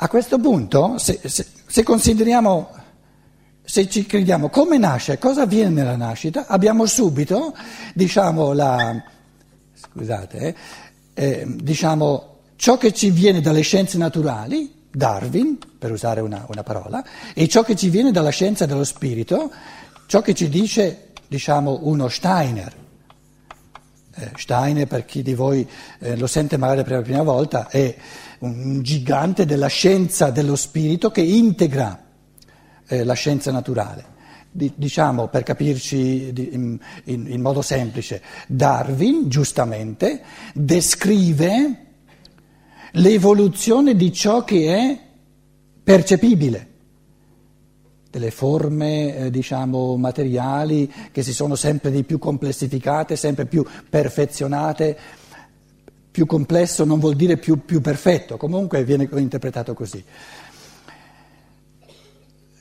A questo punto, se, se, se consideriamo, se ci crediamo come nasce, cosa avviene nella nascita, abbiamo subito, diciamo, la, scusate, eh, eh, diciamo, ciò che ci viene dalle scienze naturali, Darwin, per usare una, una, parola, e ciò che ci viene dalla scienza dello spirito, ciò che ci dice, diciamo, uno Steiner. Steiner, per chi di voi eh, lo sente magari per la prima volta, è un gigante della scienza dello spirito che integra eh, la scienza naturale. diciamo, per capirci in modo semplice, Darwin, giustamente, descrive l'evoluzione di ciò che è percepibile, delle forme eh, diciamo, materiali che si sono sempre di più complessificate, sempre più perfezionate. Più complesso non vuol dire più, più perfetto, comunque viene interpretato così.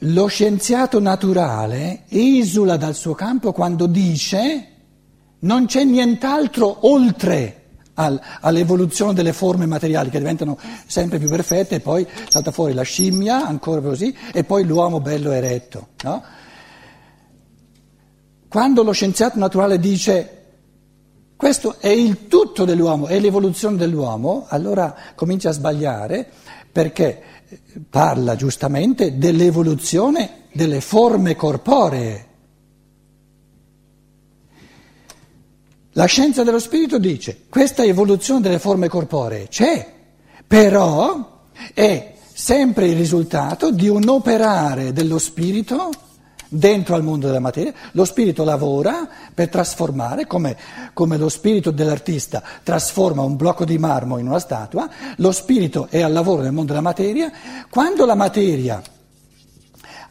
Lo scienziato naturale esula dal suo campo quando dice non c'è nient'altro oltre al, all'evoluzione delle forme materiali che diventano sempre più perfette e poi salta fuori la scimmia, ancora così, e poi l'uomo bello eretto. No? Quando lo scienziato naturale dice questo è il tutto dell'uomo, è l'evoluzione dell'uomo, allora comincia a sbagliare perché parla giustamente dell'evoluzione delle forme corporee. La scienza dello spirito dice questa evoluzione delle forme corporee c'è, però è sempre il risultato di un operare dello spirito dentro al mondo della materia. Lo spirito lavora per trasformare, come, come, lo spirito dell'artista trasforma un blocco di marmo in una statua, lo spirito è al lavoro nel mondo della materia. Quando la materia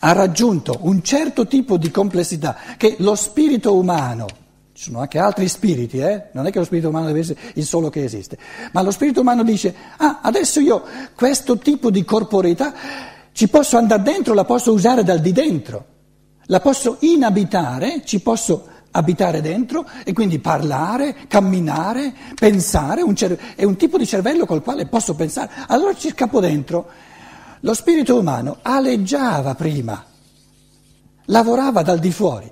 ha raggiunto un certo tipo di complessità che lo spirito umano ci sono anche altri spiriti, eh? non è che lo spirito umano deve essere il solo che esiste, ma lo spirito umano dice, ah, adesso io questo tipo di corporeità ci posso andare dentro, la posso usare dal di dentro, la posso inabitare, ci posso abitare dentro e quindi parlare, camminare, pensare, un cerve- è un tipo di cervello col quale posso pensare. Allora ci scappo dentro. Lo spirito umano aleggiava prima, lavorava dal di fuori,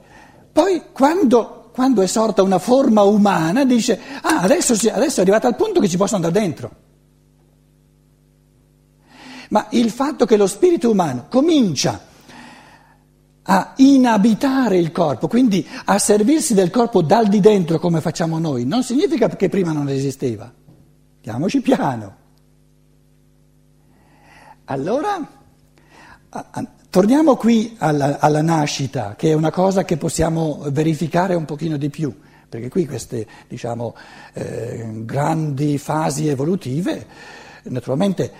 poi quando quando è sorta una forma umana, dice, ah, adesso, adesso è arrivata al punto che ci posso andare dentro. Ma il fatto che lo spirito umano comincia a inabitare il corpo, quindi a servirsi del corpo dal di dentro come facciamo noi, non significa che prima non esisteva. Andiamoci piano. Allora, Torniamo qui alla, alla, nascita, che è una cosa che possiamo verificare un pochino di più, perché qui queste diciamo, eh, grandi fasi evolutive, naturalmente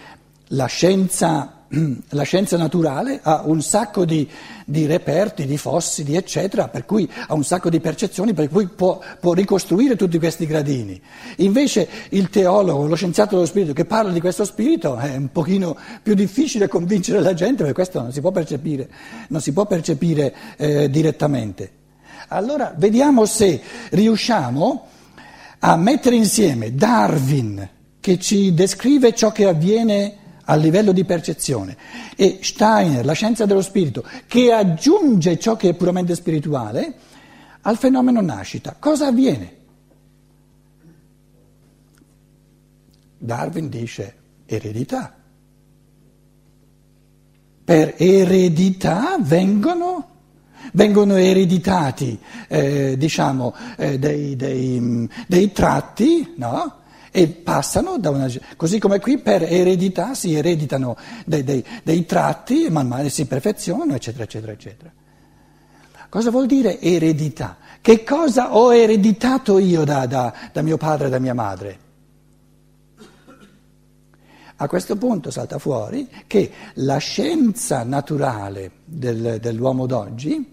la scienza la scienza naturale ha un sacco di, di, reperti, di fossili, eccetera, per cui ha un sacco di percezioni, per cui può, può, ricostruire tutti questi gradini. Invece il teologo, lo scienziato dello spirito che parla di questo spirito è un pochino più difficile convincere la gente perché questo non si può percepire, si può percepire eh, direttamente. Allora vediamo se riusciamo a mettere insieme Darwin che ci descrive ciò che avviene a livello di percezione e Steiner, la scienza dello spirito, che aggiunge ciò che è puramente spirituale al fenomeno nascita. Cosa avviene? Darwin dice eredità. Per eredità vengono, vengono ereditati eh, diciamo, eh, dei, dei, dei, tratti, no? E passano da una... così come qui per eredità si ereditano dei, dei, dei tratti, man mano si perfezionano, eccetera, eccetera, eccetera. Cosa vuol dire eredità? Che cosa ho ereditato io da, da, da mio padre e da mia madre? A questo punto salta fuori che la scienza naturale del, dell'uomo d'oggi,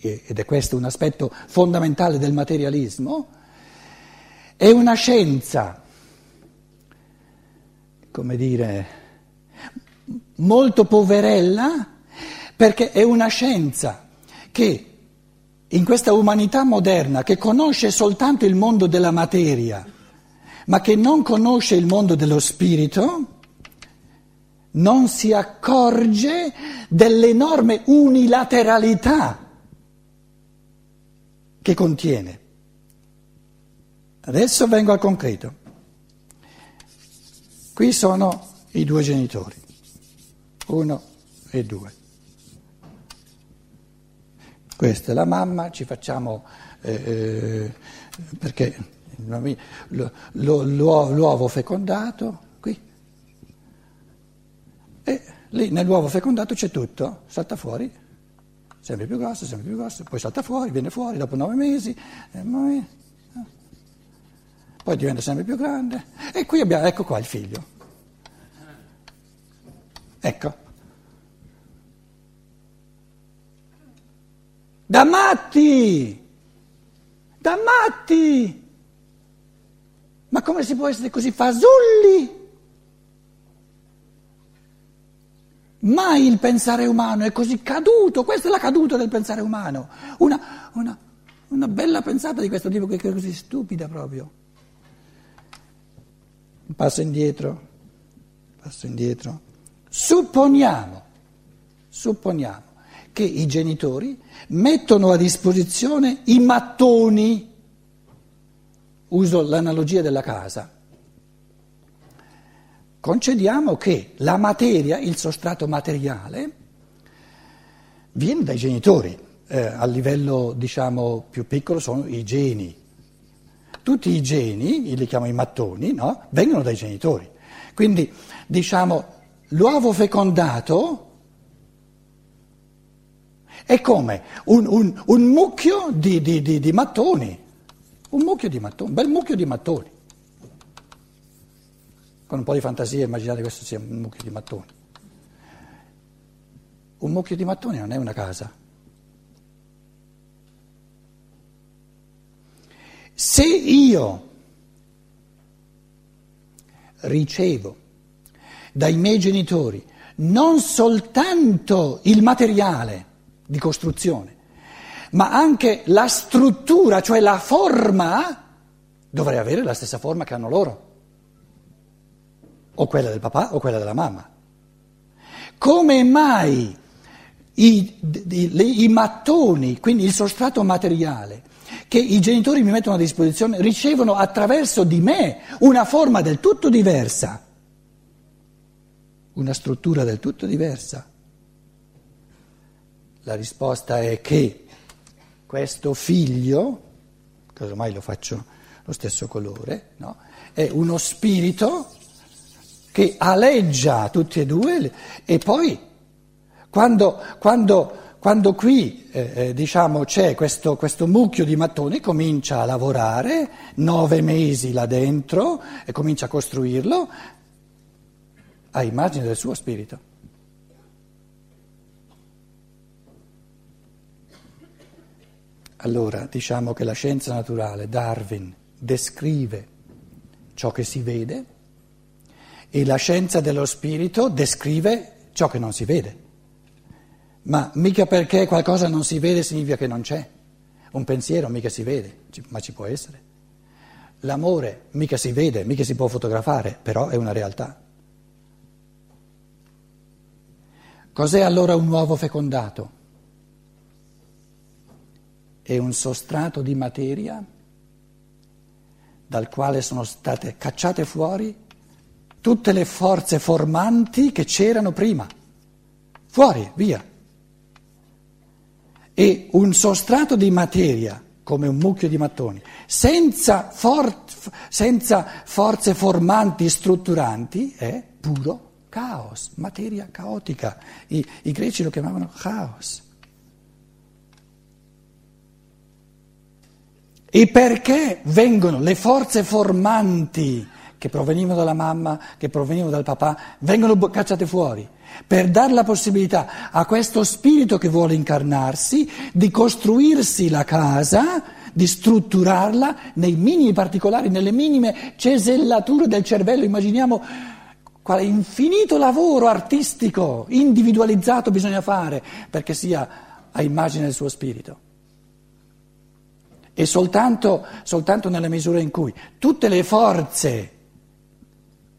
ed è questo un aspetto fondamentale del materialismo, è una scienza, come dire, molto poverella, perché è una scienza che in questa umanità moderna che conosce soltanto il mondo della materia, ma che non conosce il mondo dello spirito, non si accorge dell'enorme unilateralità che contiene. Adesso vengo al concreto. Qui sono i due genitori, uno e due. Questa è la mamma, ci facciamo eh, eh perché l'uovo fecondato, qui, e lì nell'uovo fecondato c'è tutto, salta fuori, sempre più grosso, sempre più grosso, poi salta fuori, viene fuori dopo nove mesi, poi diventa sempre più grande e qui abbiamo, ecco qua il figlio. Ecco. Da matti! Da matti! Ma come si può essere così fasulli? Mai il pensare umano è così caduto, questa è la caduta del pensare umano. Una, una, una bella pensata di questo tipo che è così stupida proprio. Un passo indietro, passo indietro. Supponiamo, supponiamo che i genitori mettono a disposizione i mattoni uso l'analogia della casa. Concediamo che la materia, il sostrato materiale, viene dai genitori, eh, a livello diciamo più piccolo sono i geni. Tutti i geni, li chiamo i mattoni, no? vengono dai genitori. Quindi diciamo l'uovo fecondato è come un, un, un mucchio di, di, di, di mattoni. Un mucchio di mattoni, un bel mucchio di mattoni. Con un po' di fantasia immaginate questo sia un mucchio di mattoni. Un mucchio di mattoni non è una casa. Se io ricevo dai miei genitori non soltanto il materiale di costruzione, ma anche la struttura, cioè la forma, dovrei avere la stessa forma che hanno loro, o quella del papà o quella della mamma. Come mai i, i, i mattoni, quindi il sostrato materiale, che i genitori mi mettono a disposizione, ricevono attraverso di me una forma del tutto diversa, una struttura del tutto diversa? La risposta è che questo figlio, casomai lo faccio lo stesso colore, no? è uno spirito che aleggia tutti e due e poi quando, quando, quando qui eh, eh, diciamo, c'è questo, questo, mucchio di mattoni comincia a lavorare nove mesi là dentro e comincia a costruirlo a immagine del suo spirito. Allora diciamo che la scienza naturale, Darwin, descrive ciò che si vede e la scienza dello spirito descrive ciò che non si vede. Ma mica perché qualcosa non si vede significa che non c'è. Un pensiero mica si vede, ma ci può essere. L'amore mica si vede, mica si può fotografare, però è una realtà. Cos'è allora un uovo fecondato? è un sostrato di materia dal quale sono state cacciate fuori tutte le forze formanti che c'erano prima. Fuori, via. E un sostrato di materia, come un mucchio di mattoni, senza, for- senza forze formanti strutturanti, è puro caos, materia caotica. I, I greci lo chiamavano caos. E perché vengono le forze formanti che provenivano dalla mamma, che provenivano dal papà, vengono cacciate fuori? Per dare la possibilità a questo spirito che vuole incarnarsi di costruirsi la casa, di strutturarla nei minimi particolari, nelle minime cesellature del cervello. Immaginiamo quale infinito lavoro artistico, individualizzato bisogna fare perché sia a immagine del suo spirito. E soltanto, soltanto nella misura in cui tutte le forze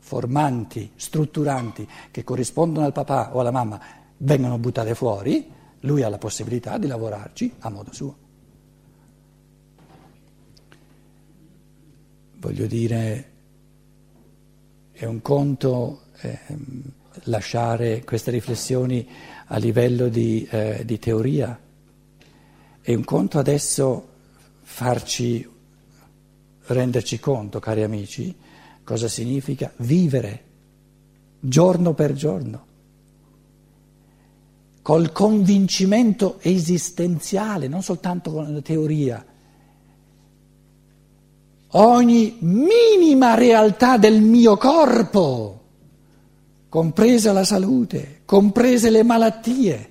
formanti, strutturanti, che corrispondono al papà o alla mamma, vengono buttate fuori, lui ha la possibilità di lavorarci a modo suo. Voglio dire, è un conto eh, lasciare queste riflessioni a livello di, eh, di teoria, è un conto adesso farci renderci conto, cari amici, cosa significa vivere giorno per giorno, col convincimento esistenziale, non soltanto con la teoria. Ogni minima realtà del mio corpo, compresa la salute, comprese le malattie,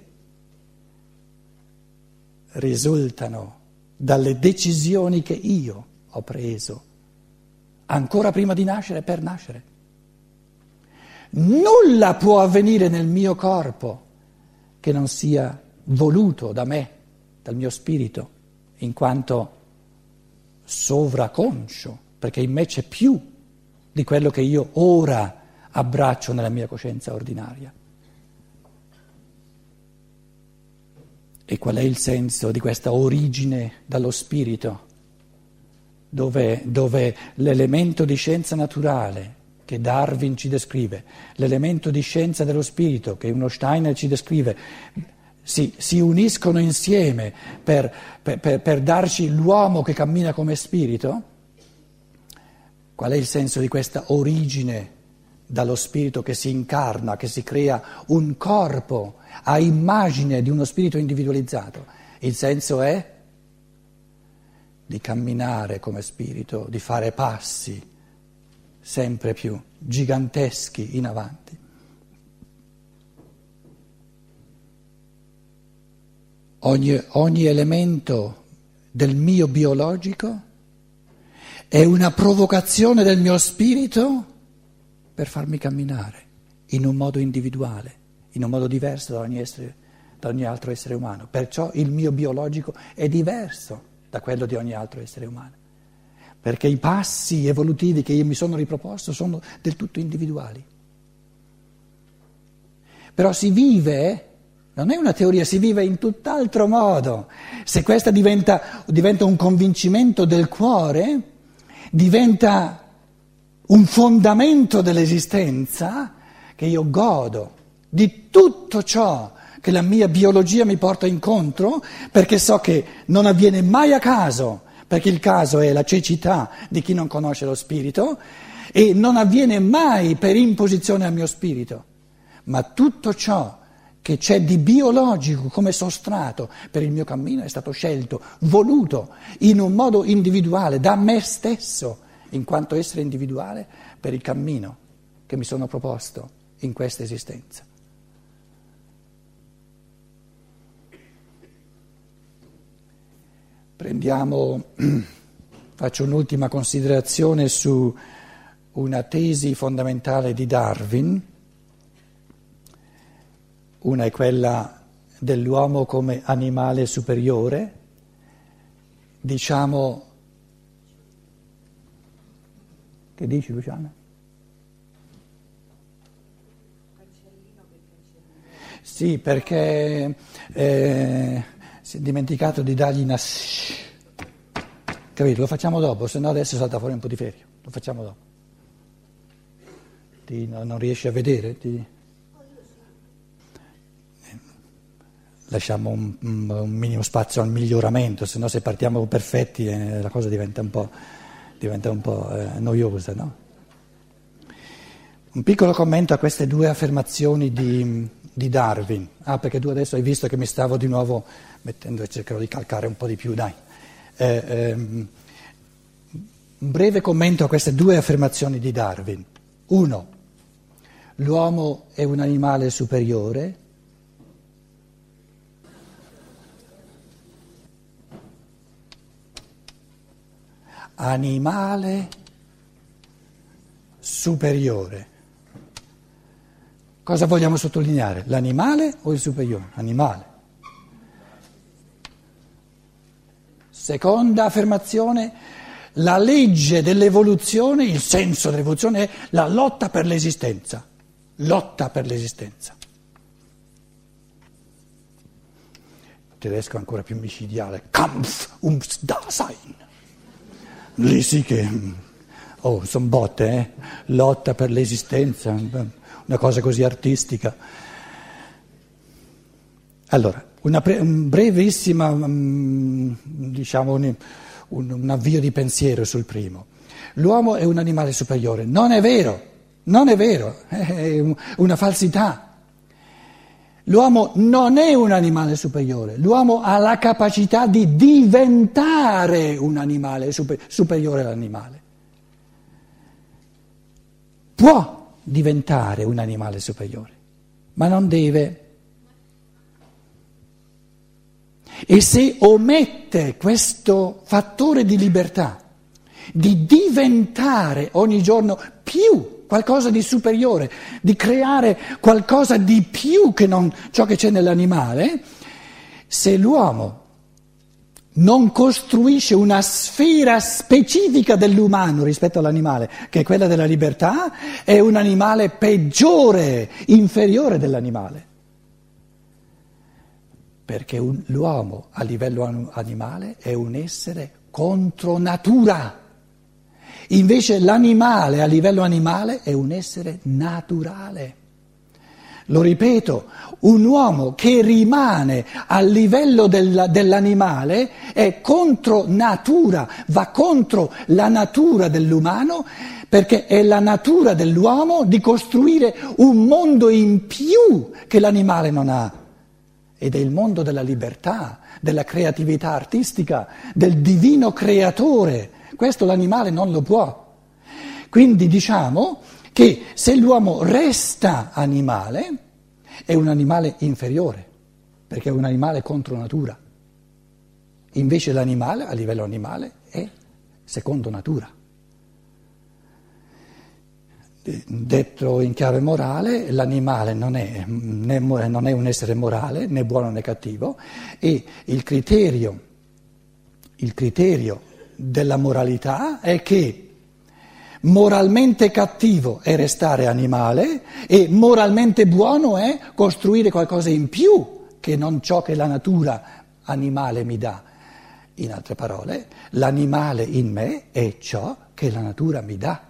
risultano dalle decisioni che io ho preso, ancora prima di nascere per nascere. Nulla può avvenire nel mio corpo che non sia voluto da me, dal mio spirito, in quanto sovraconscio, perché in me c'è più di quello che io ora abbraccio nella mia coscienza ordinaria. E qual è il senso di questa origine dallo spirito? Dove, dove l'elemento di scienza naturale che Darwin ci descrive, l'elemento di scienza dello spirito che uno Steiner ci descrive, si, si uniscono insieme per, per, per, per darci l'uomo che cammina come spirito? Qual è il senso di questa origine dallo spirito che si incarna, che si crea un corpo a immagine di uno spirito individualizzato? Il senso è di camminare come spirito, di fare passi sempre più giganteschi in avanti. Ogni, ogni elemento del mio biologico è una provocazione del mio spirito per farmi camminare in un modo individuale, in un modo diverso da ogni, essere, da ogni altro essere umano. Perciò il mio biologico è diverso da quello di ogni altro essere umano. Perché i passi evolutivi che io mi sono riproposto sono del tutto individuali. Però si vive, non è una teoria, si vive in tutt'altro modo. Se questo diventa, diventa un convincimento del cuore, diventa un fondamento dell'esistenza che io godo di tutto ciò che la mia biologia mi porta incontro perché so che non avviene mai a caso, perché il caso è la cecità di chi non conosce lo spirito e non avviene mai per imposizione al mio spirito, ma tutto ciò che c'è di biologico come sostrato per il mio cammino è stato scelto, voluto in un modo individuale da me stesso, in quanto essere individuale, per il cammino che mi sono proposto in questa esistenza. Prendiamo, faccio un'ultima considerazione su una tesi fondamentale di Darwin. Una è quella dell'uomo come animale superiore, diciamo, che dici Luciana? Sì, perché eh, si è dimenticato di dargli una... Capito? Lo facciamo dopo, se no adesso salta fuori un po' di ferio. Lo facciamo dopo. Ti, no, non riesci a vedere? Ti... Lasciamo un, un, minimo spazio al miglioramento, se no se partiamo perfetti eh, la cosa diventa un po', diventa un po' eh, noiosa, no? Un piccolo commento a queste due affermazioni di, di Darwin. Ah, perché tu adesso hai visto che mi stavo di nuovo mettendo e cercherò di calcare un po' di più, dai. Eh, ehm, un breve commento a queste due affermazioni di Darwin. Uno, l'uomo è un animale superiore. Animale superiore. Cosa vogliamo sottolineare? L'animale o il superiore? Animale. Seconda affermazione, la legge dell'evoluzione, il senso dell'evoluzione è la lotta per l'esistenza, lotta per l'esistenza. Tedesco ancora più micidiale, Kampf ums Dasein. Lì sì che, oh, sono botte, eh? lotta per l'esistenza, una cosa così artistica. Allora, una pre- un brevissima, um, diciamo, un, un, un avvio di pensiero sul primo. L'uomo è un animale superiore. Non è vero, non è vero, è una falsità. L'uomo non è un animale superiore, l'uomo ha la capacità di diventare un animale super, superiore all'animale. Può diventare un animale superiore, ma non deve. E se omette questo fattore di libertà, di diventare ogni giorno più qualcosa di superiore, di creare qualcosa di più che non ciò che c'è nell'animale, se l'uomo non costruisce una sfera specifica dell'umano rispetto all'animale, che è quella della libertà, è un animale peggiore, inferiore dell'animale perché un, l'uomo a livello animale è un essere contro natura. Invece l'animale a livello animale è un essere naturale. Lo ripeto, un uomo che rimane a livello del, dell'animale è contro natura, va contro la natura dell'umano perché è la natura dell'uomo di costruire un mondo in più che l'animale non ha ed è il mondo della libertà, della creatività artistica, del divino creatore. Questo l'animale non lo può. Quindi diciamo che se l'uomo resta animale, è un animale inferiore, perché è un animale contro natura. Invece l'animale, a livello animale, è secondo natura detto in chiave morale, l'animale non è, né, non è, un essere morale, né buono né cattivo, e il criterio, il criterio della moralità è che moralmente cattivo è restare animale e moralmente buono è costruire qualcosa in più che non ciò che la natura animale mi dà. In altre parole, l'animale in me è ciò che la natura mi dà.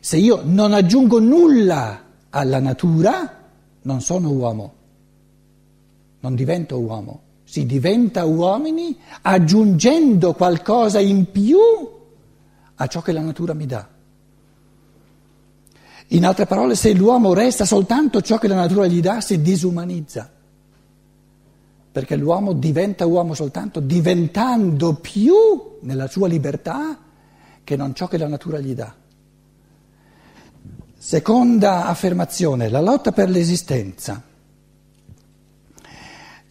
Se io non aggiungo nulla alla natura, non sono uomo, non divento uomo. Si diventa uomini aggiungendo qualcosa in più a ciò che la natura mi dà. In altre parole, se l'uomo resta soltanto ciò che la natura gli dà, si disumanizza. Perché l'uomo diventa uomo soltanto diventando più nella sua libertà che non ciò che la natura gli dà. Seconda affermazione, la lotta per l'esistenza.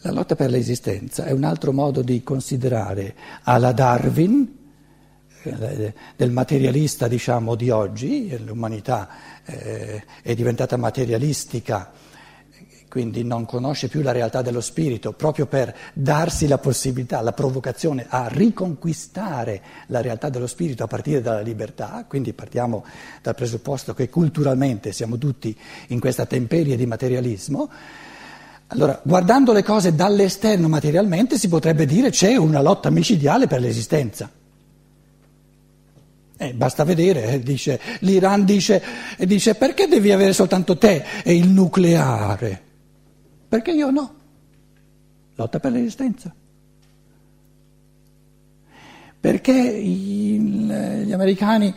La lotta per l'esistenza è un altro modo di considerare alla Darwin, del materialista diciamo di oggi, l'umanità eh, è diventata materialistica quindi non conosce più la realtà dello spirito, proprio per darsi la possibilità, la provocazione a riconquistare la realtà dello spirito a partire dalla libertà, quindi partiamo dal presupposto che culturalmente siamo tutti in questa temperie di materialismo, allora guardando le cose dall'esterno materialmente si potrebbe dire c'è una lotta micidiale per l'esistenza. Eh, basta vedere, eh, dice, l'Iran dice, dice perché devi avere soltanto te e il nucleare? Perché io no? Lotta per l'esistenza. Perché gli americani,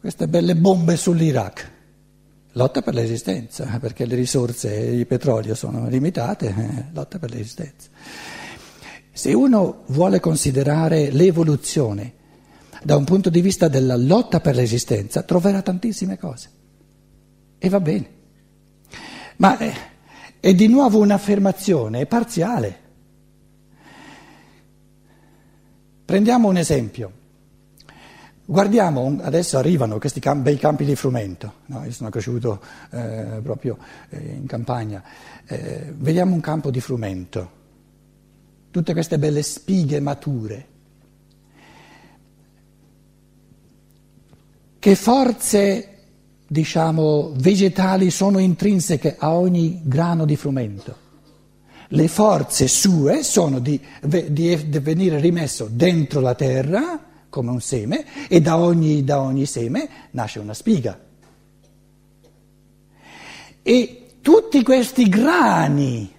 queste belle bombe sull'Iraq? Lotta per l'esistenza, perché le risorse di petrolio sono limitate, eh, lotta per l'esistenza. Se uno vuole considerare l'evoluzione da un punto di vista della lotta per l'esistenza, troverà tantissime cose. E va bene. Ma eh, è di nuovo un'affermazione parziale. Prendiamo un esempio. Guardiamo, adesso arrivano questi campi, bei campi di frumento, no? io sono cresciuto eh, proprio eh, in campagna, eh, vediamo un campo di frumento, tutte queste belle spighe mature. Che forze, diciamo, vegetali sono intrinseche a ogni grano di frumento. Le forze sue sono di, di, di venire rimesso dentro la terra come un seme e da ogni, da ogni seme nasce una spiga. E tutti questi grani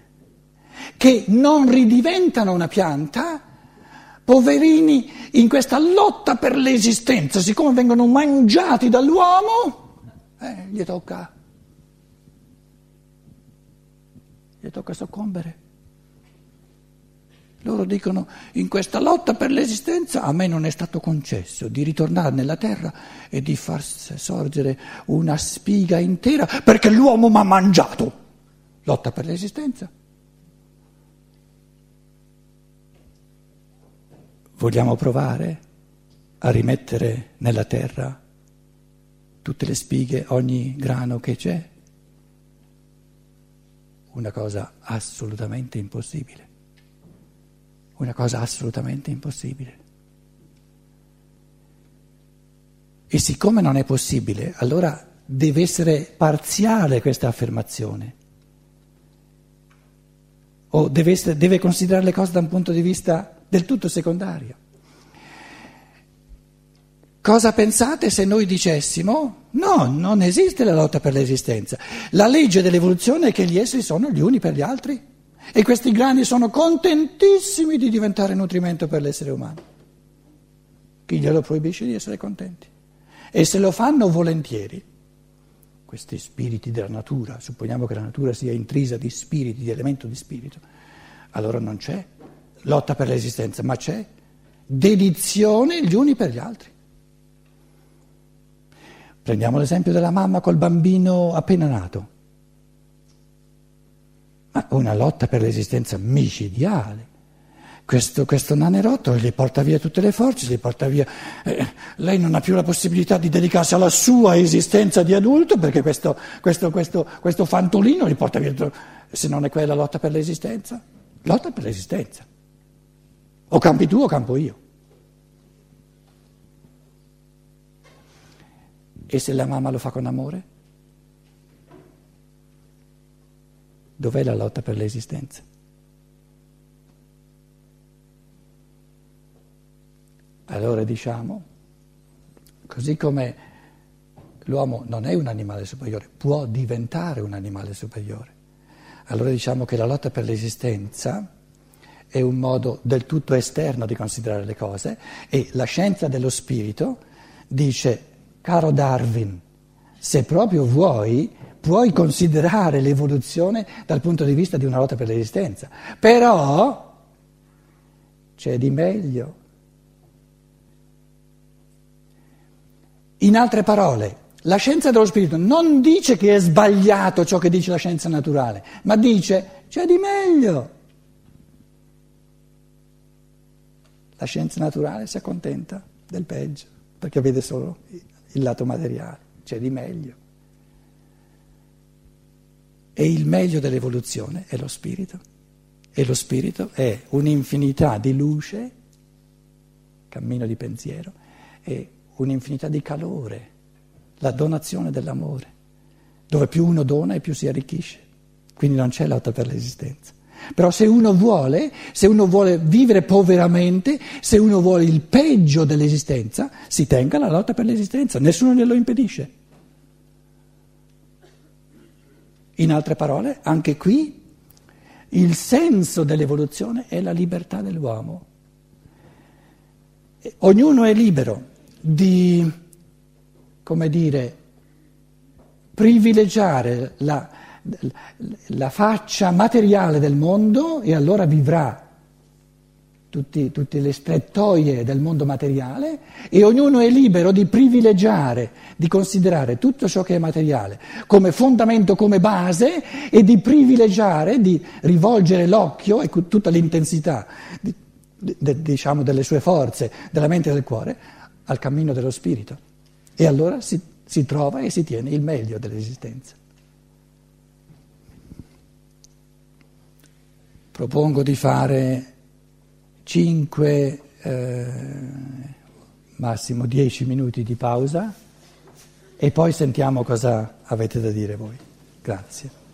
che non ridiventano una pianta, poverini in questa lotta per l'esistenza, siccome vengono mangiati dall'uomo, eh, gli tocca, gli tocca soccombere. Loro dicono, in questa lotta per l'esistenza a me non è stato concesso di ritornare nella terra e di far sorgere una spiga intera perché l'uomo mi ha mangiato. Lotta per l'esistenza. Vogliamo provare a rimettere nella terra tutte le spighe, ogni grano che c'è? Una cosa assolutamente impossibile una cosa assolutamente impossibile. E siccome non è possibile, allora deve essere parziale questa affermazione. O deve, essere, deve considerare le cose da un punto di vista del tutto secondario. Cosa pensate se noi dicessimo no, non esiste la lotta per l'esistenza? La legge dell'evoluzione è che gli esseri sono gli uni per gli altri. E questi grani sono contentissimi di diventare nutrimento per l'essere umano. Chi glielo proibisce di essere contenti? E se lo fanno volentieri, questi spiriti della natura, supponiamo che la natura sia intrisa di spiriti, di elemento di spirito, allora non c'è lotta per l'esistenza, ma c'è dedizione gli uni per gli altri. Prendiamo l'esempio della mamma col bambino appena nato ma una lotta per l'esistenza micidiale. Questo, questo nanerotto gli porta via tutte le forze, gli porta via... Eh, lei non ha più la possibilità di dedicarsi alla sua esistenza di adulto perché questo, questo, questo, fantolino gli porta via... Se non è quella lotta per l'esistenza, lotta per l'esistenza. O campi tu o campo io. E se la mamma lo fa con amore? Dov'è la lotta per l'esistenza? Allora diciamo, così come l'uomo non è un animale superiore, può diventare un animale superiore. Allora diciamo che la lotta per l'esistenza è un modo del tutto esterno di considerare le cose e la scienza dello spirito dice, caro Darwin, se proprio vuoi, puoi considerare l'evoluzione dal punto di vista di una lotta per l'esistenza, però c'è di meglio. In altre parole, la scienza dello spirito non dice che è sbagliato ciò che dice la scienza naturale, ma dice c'è di meglio. La scienza naturale si accontenta del peggio, perché vede solo il lato materiale, c'è di meglio. E il meglio dell'evoluzione è lo spirito. E lo spirito è un'infinità di luce, cammino di pensiero, e un'infinità di calore, la donazione dell'amore, dove più uno dona e più si arricchisce. Quindi non c'è lotta per l'esistenza. Però se uno vuole, se uno vuole vivere poveramente, se uno vuole il peggio dell'esistenza, si tenga la lotta per l'esistenza, nessuno glielo impedisce. In altre parole, anche qui il senso dell'evoluzione è la libertà dell'uomo. Ognuno è libero di, come dire, privilegiare la, la faccia materiale del mondo e allora vivrà tutti, tutte le strettoie del mondo materiale e ognuno è libero di privilegiare, di considerare tutto ciò che è materiale come fondamento, come base e di privilegiare, di rivolgere l'occhio e tutta l'intensità di, de, diciamo, delle sue forze, della mente e del cuore al cammino dello spirito. E allora si, si trova e si tiene il meglio dell'esistenza. Propongo di fare 5, eh, massimo 10 minuti di pausa e poi sentiamo cosa avete da dire voi. Grazie.